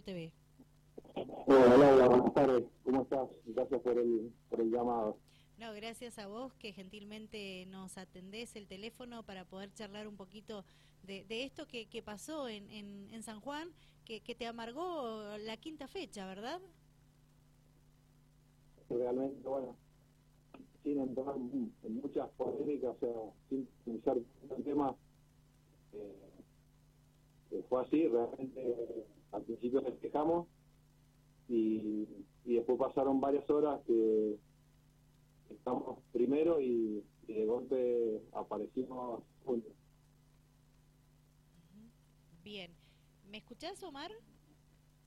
Radio TV. Hola, buenas tardes. ¿Cómo estás? Gracias por el, por el llamado. No, gracias a vos que gentilmente nos atendés el teléfono para poder charlar un poquito de, esto que, pasó en, en, San Juan, que, te amargó la quinta fecha, ¿verdad? Realmente, bueno, sin entrar en muchas polémicas, o sea, sin pensar el tema, eh, fue así, realmente al principio festejamos y, y después pasaron varias horas que estamos primero y, de golpe aparecimos juntos. Bien. ¿Me escuchás, Omar?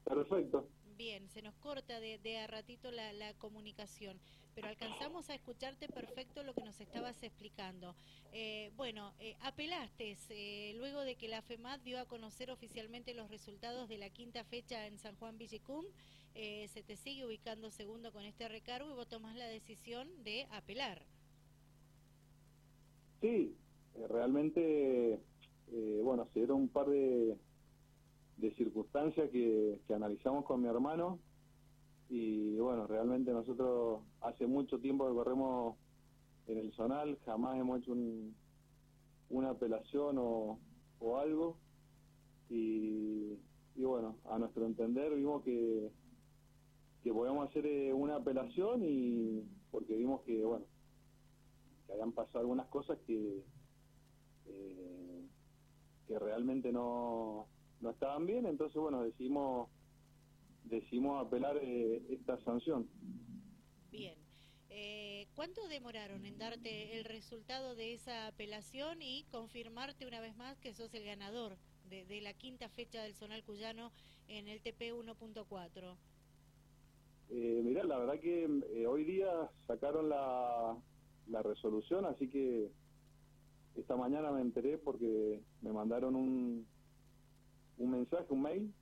Perfecto. Bien, se nos corta de, de a ratito la, la, comunicación, pero alcanzamos a escucharte perfecto lo que nos estabas explicando. Eh, bueno, eh, apelaste eh, luego de que la FEMAT dio a conocer oficialmente los resultados de la quinta fecha en San Juan Villicum, eh, se te sigue ubicando segundo con este recargo y vos tomás la decisión de apelar. Sí, realmente, bueno, se dieron un par de de circunstancias que, analizamos con mi hermano. Y bueno, realmente nosotros hace mucho tiempo que corremos en el zonal, jamás hemos hecho una apelación o, algo. Y, bueno, a nuestro entender vimos que, que podíamos hacer eh, una apelación y porque vimos que bueno, que habían pasado algunas cosas que, eh, que realmente no, no estaban bien, entonces bueno, decidimos, decidimos apelar eh, esta sanción. Bien. Eh, ¿Cuánto demoraron en darte el resultado de esa apelación y confirmarte una vez más que sos el ganador de, la quinta fecha del Zonal Cuyano en el TP 1.4? Eh, mirá, la verdad que eh, hoy día sacaron la, la resolución, así que esta mañana me enteré porque me mandaron un, un mensaje, un mail,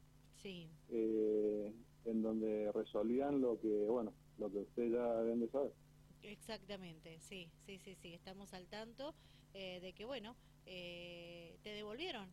sí. Eh, en donde resolvían lo que, bueno, lo que ustedes ya deben de saber. Exactamente, sí, sí, sí, sí, estamos al tanto eh, de que, bueno, eh, te devolvieron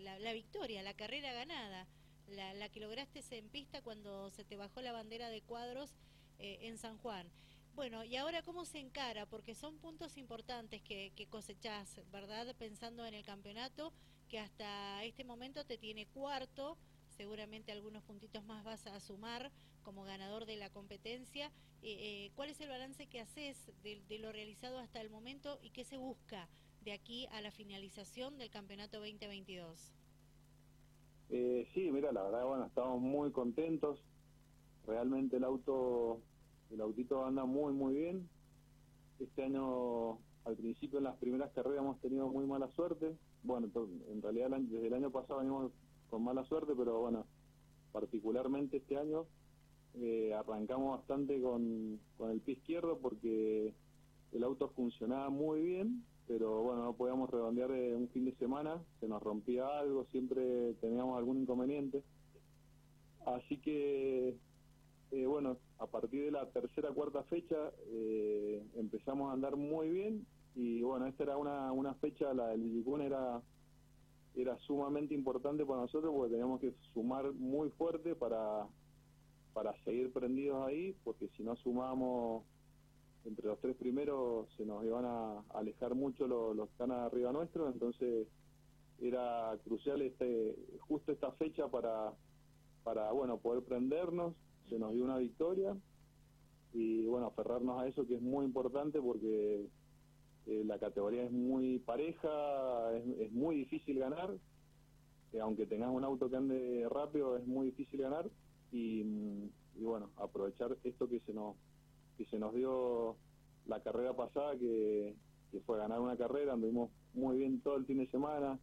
la, la, victoria, la carrera ganada, la, la, que lograste en pista cuando se te bajó la bandera de cuadros en San Juan. Bueno, y ahora cómo se encara, porque son puntos importantes que, que cosechás, ¿verdad? Pensando en el campeonato que hasta este momento te tiene cuarto, seguramente algunos puntitos más vas a sumar como ganador de la competencia. Eh, eh, ¿Cuál es el balance que haces de, lo realizado hasta el momento y qué se busca de aquí a la finalización del campeonato 2022? Eh, sí, mira, la verdad, bueno, estamos muy contentos. Realmente el auto, el autito anda muy, muy bien. Este año, principio en las primeras carreras hemos tenido muy mala suerte bueno, en realidad desde el año pasado venimos con mala suerte, pero bueno, particularmente este año eh, arrancamos bastante con, con el pie izquierdo porque el auto funcionaba muy bien, pero bueno, no podíamos redondear eh, un fin de semana, se nos rompía algo, siempre teníamos algún inconveniente. Así que, eh, bueno, a partir de la tercera, cuarta fecha empezamos a andar muy bien y bueno, esta era una, una fecha, la del Villicún era, era sumamente importante para nosotros porque teníamos que sumar muy fuerte para, para seguir prendidos ahí, porque si no sumamos entre los tres primeros se nos iban a alejar mucho los, los que están arriba nuestro, entonces era crucial este justo esta fecha para, para bueno poder prendernos, se nos dio una victoria. Y bueno aferrarnos a eso que es muy importante porque eh, la categoría es muy pareja, es, muy difícil ganar, eh, aunque tengas un auto que ande rápido es muy difícil ganar. Y, bueno, aprovechar esto que se nos que se nos dio la carrera pasada que, fue ganar una carrera, anduvimos muy bien todo el fin de semana,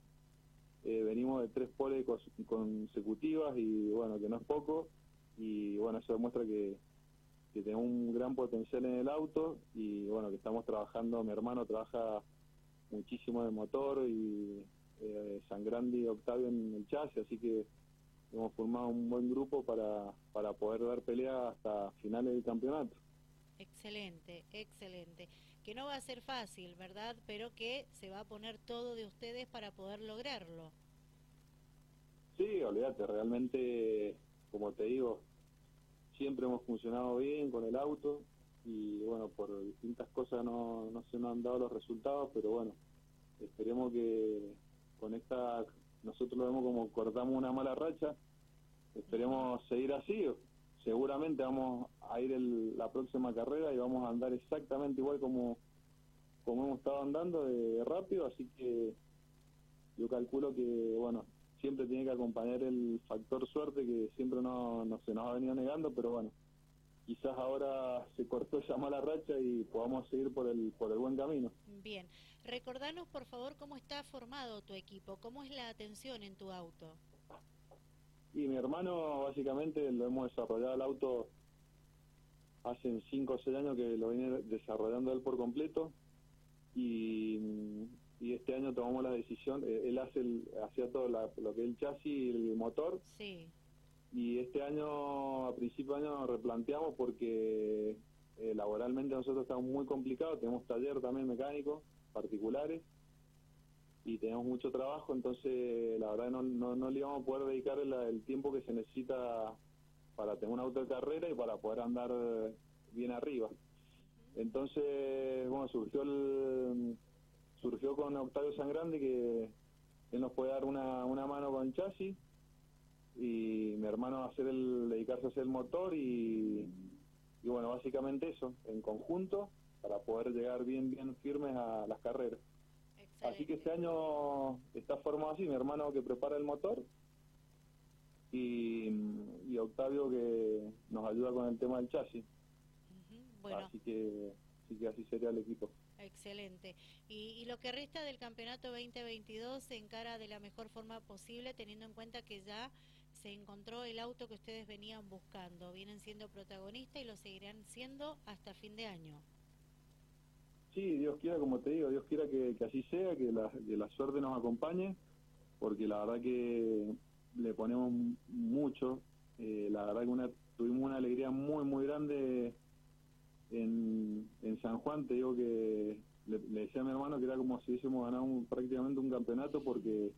eh, venimos de tres poles consecutivas y bueno, que no es poco. Y bueno, eso demuestra que, que tenemos un gran potencial en el auto y bueno, que estamos trabajando, mi hermano trabaja muchísimo en el motor y eh, Sangrandi y Octavio en el chasis, así que hemos formado un buen grupo para, para poder dar pelea hasta finales del campeonato. Excelente, excelente. Que no va a ser fácil, ¿verdad? Pero que se va a poner todo de ustedes para poder lograrlo. Sí, olvídate, realmente, como te digo, siempre hemos funcionado bien con el auto y bueno, por distintas cosas no, no se nos han dado los resultados, pero bueno, esperemos que con esta, nosotros lo vemos como cortamos una mala racha, esperemos seguir así, seguramente vamos a ir la próxima carrera y vamos a andar exactamente igual como, como hemos estado andando de, rápido, así que yo calculo que, bueno, siempre tiene que acompañar el factor suerte que siempre no, no se nos ha venido negando, pero bueno, quizás ahora se cortó esa mala racha y podamos seguir por el, por el buen camino. Bien, recordanos por favor cómo está formado tu equipo, cómo es la atención en tu auto. Y mi hermano básicamente lo hemos desarrollado el auto hace 5 o 6 años que lo viene desarrollando él por completo y, y este año tomamos la decisión, eh, él hace el, hacía todo lo que es el chasis y el motor. Sí y este año, a principio de año, nos replanteamos porque eh, laboralmente nosotros estamos muy complicados, tenemos taller también mecánico, particulares, y tenemos mucho trabajo, entonces la verdad no, no, no le íbamos a poder dedicar el, tiempo que se necesita para tener un auto de carrera y para poder andar bien arriba. Entonces, bueno, surgió el, surgió con Octavio Sangrande que él nos puede dar una, una mano con el chasis y mi hermano hacer el, dedicarse a hacer el motor y, y bueno, básicamente eso, en conjunto, para poder llegar bien, bien firmes a las carreras. Así que este año está formado así, mi hermano que prepara el motor y, y Octavio que nos ayuda con el tema del chasis. Así que, así que así sería el equipo. Excelente. Y, lo que resta del campeonato 2022 se encara de la mejor forma posible, teniendo en cuenta que ya se encontró el auto que ustedes venían buscando. Vienen siendo protagonistas y lo seguirán siendo hasta fin de año. Sí, Dios quiera, como te digo, Dios quiera que, así sea, que la, que la suerte nos acompañe, porque la verdad que le ponemos mucho. Eh, la verdad que una, tuvimos una alegría muy, muy grande en, en San Juan. Te digo que le, decía a mi hermano que era como si hubiésemos ganado prácticamente un campeonato porque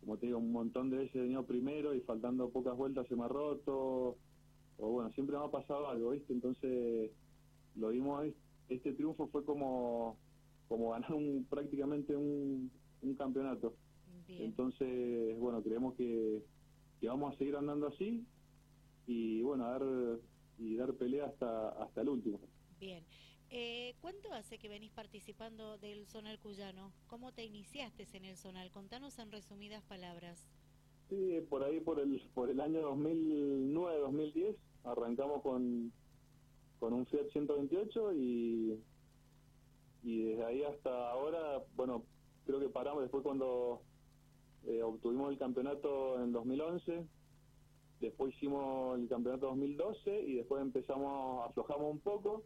como te digo, un montón de veces he venido primero y faltando pocas vueltas se me ha roto, o bueno, siempre me ha pasado algo, ¿viste? Entonces, lo vimos, este triunfo fue como, como ganar un, prácticamente un, un campeonato. Entonces, bueno, creemos que, que vamos a seguir andando así y bueno, dar y dar pelea hasta hasta el último. Bien. Eh, ¿Cuánto hace que venís participando del Zonal Cuyano? ¿Cómo te iniciaste en el Zonal? Contanos en resumidas palabras. Sí, por ahí, por el, por el año 2009-2010, arrancamos con, con un Fiat 128 y, y desde ahí hasta ahora, bueno, creo que paramos después cuando eh, obtuvimos el campeonato en 2011, después hicimos el campeonato 2012 y después empezamos, aflojamos un poco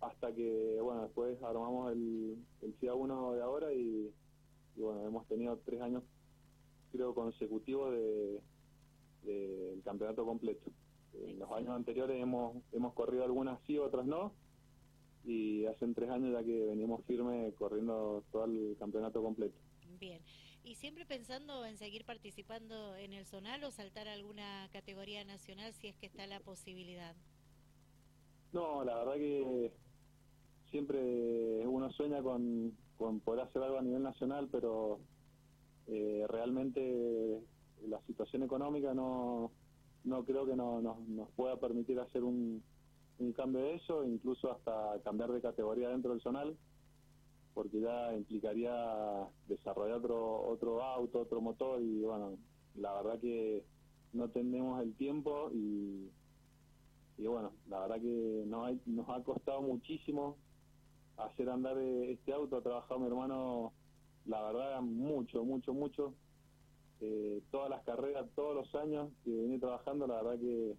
hasta que, bueno, después armamos el, el CIA 1 de ahora y, bueno, hemos tenido tres años, creo, consecutivos de del campeonato completo. En los años anteriores hemos, hemos corrido algunas sí, otras no, y hace tres años ya que venimos firmes corriendo todo el campeonato completo. Bien, ¿y siempre pensando en seguir participando en el zonal o saltar a alguna categoría nacional si es que está la posibilidad? No, la verdad que siempre uno sueña con, poder hacer algo a nivel nacional, pero eh, realmente la situación económica no, no creo que no, nos pueda permitir hacer un, un cambio de eso, incluso hasta cambiar de categoría dentro del zonal, porque ya implicaría desarrollar otro, otro auto, otro motor y bueno, la verdad que no tenemos el tiempo y, y bueno, la verdad que nos ha, nos ha costado muchísimo hacer andar eh, este auto, ha trabajado mi hermano, la verdad, mucho, mucho, mucho. Eh, todas las carreras, todos los años que viene trabajando, la verdad que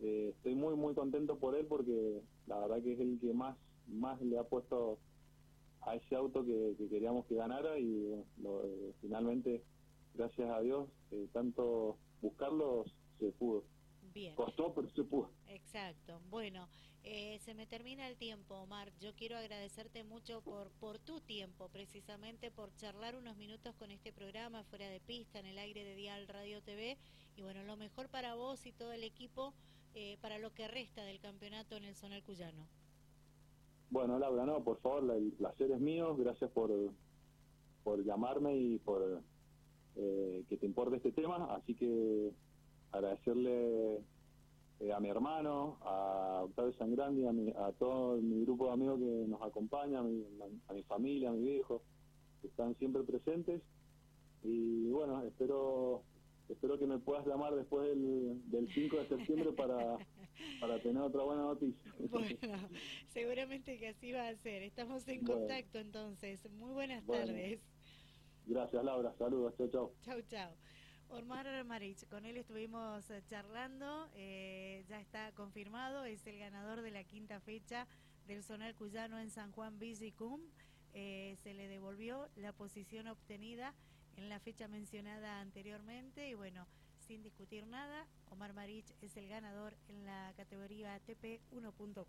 eh, estoy muy, muy contento por él porque la verdad que es el que más, más le ha puesto a ese auto que, queríamos que ganara y finalmente, gracias a Dios, tanto buscarlo se pudo. Bien. Costó, pero se pudo. Exacto. Bueno, eh, se me termina el tiempo, Omar. Yo quiero agradecerte mucho por, por tu tiempo, precisamente por charlar unos minutos con este programa fuera de pista, en el aire de Dial Radio TV. Y bueno, lo mejor para vos y todo el equipo eh, para lo que resta del campeonato en el Zonal Cuyano. Bueno, Laura, no, por favor, el placer es mío. Gracias por, por llamarme y por eh, que te importe este tema. Así que agradecerle eh, a mi hermano, a Octavio Sangrandi, a, a todo mi grupo de amigos que nos acompaña, a mi, a mi familia, a mi viejo, que están siempre presentes. Y bueno, espero espero que me puedas llamar después del, del 5 de septiembre para, para tener otra buena noticia. Bueno, seguramente que así va a ser. Estamos en contacto entonces. Muy buenas tardes. Gracias Laura, saludos, chao, chao. Chao, chao. Omar Marich, con él estuvimos eh, charlando, eh, ya está confirmado, es el ganador de la quinta fecha del Zonal Cuyano en San Juan Villicum. Eh, se le devolvió la posición obtenida en la fecha mencionada anteriormente y bueno, sin discutir nada, Omar Marich es el ganador en la categoría ATP 1.4.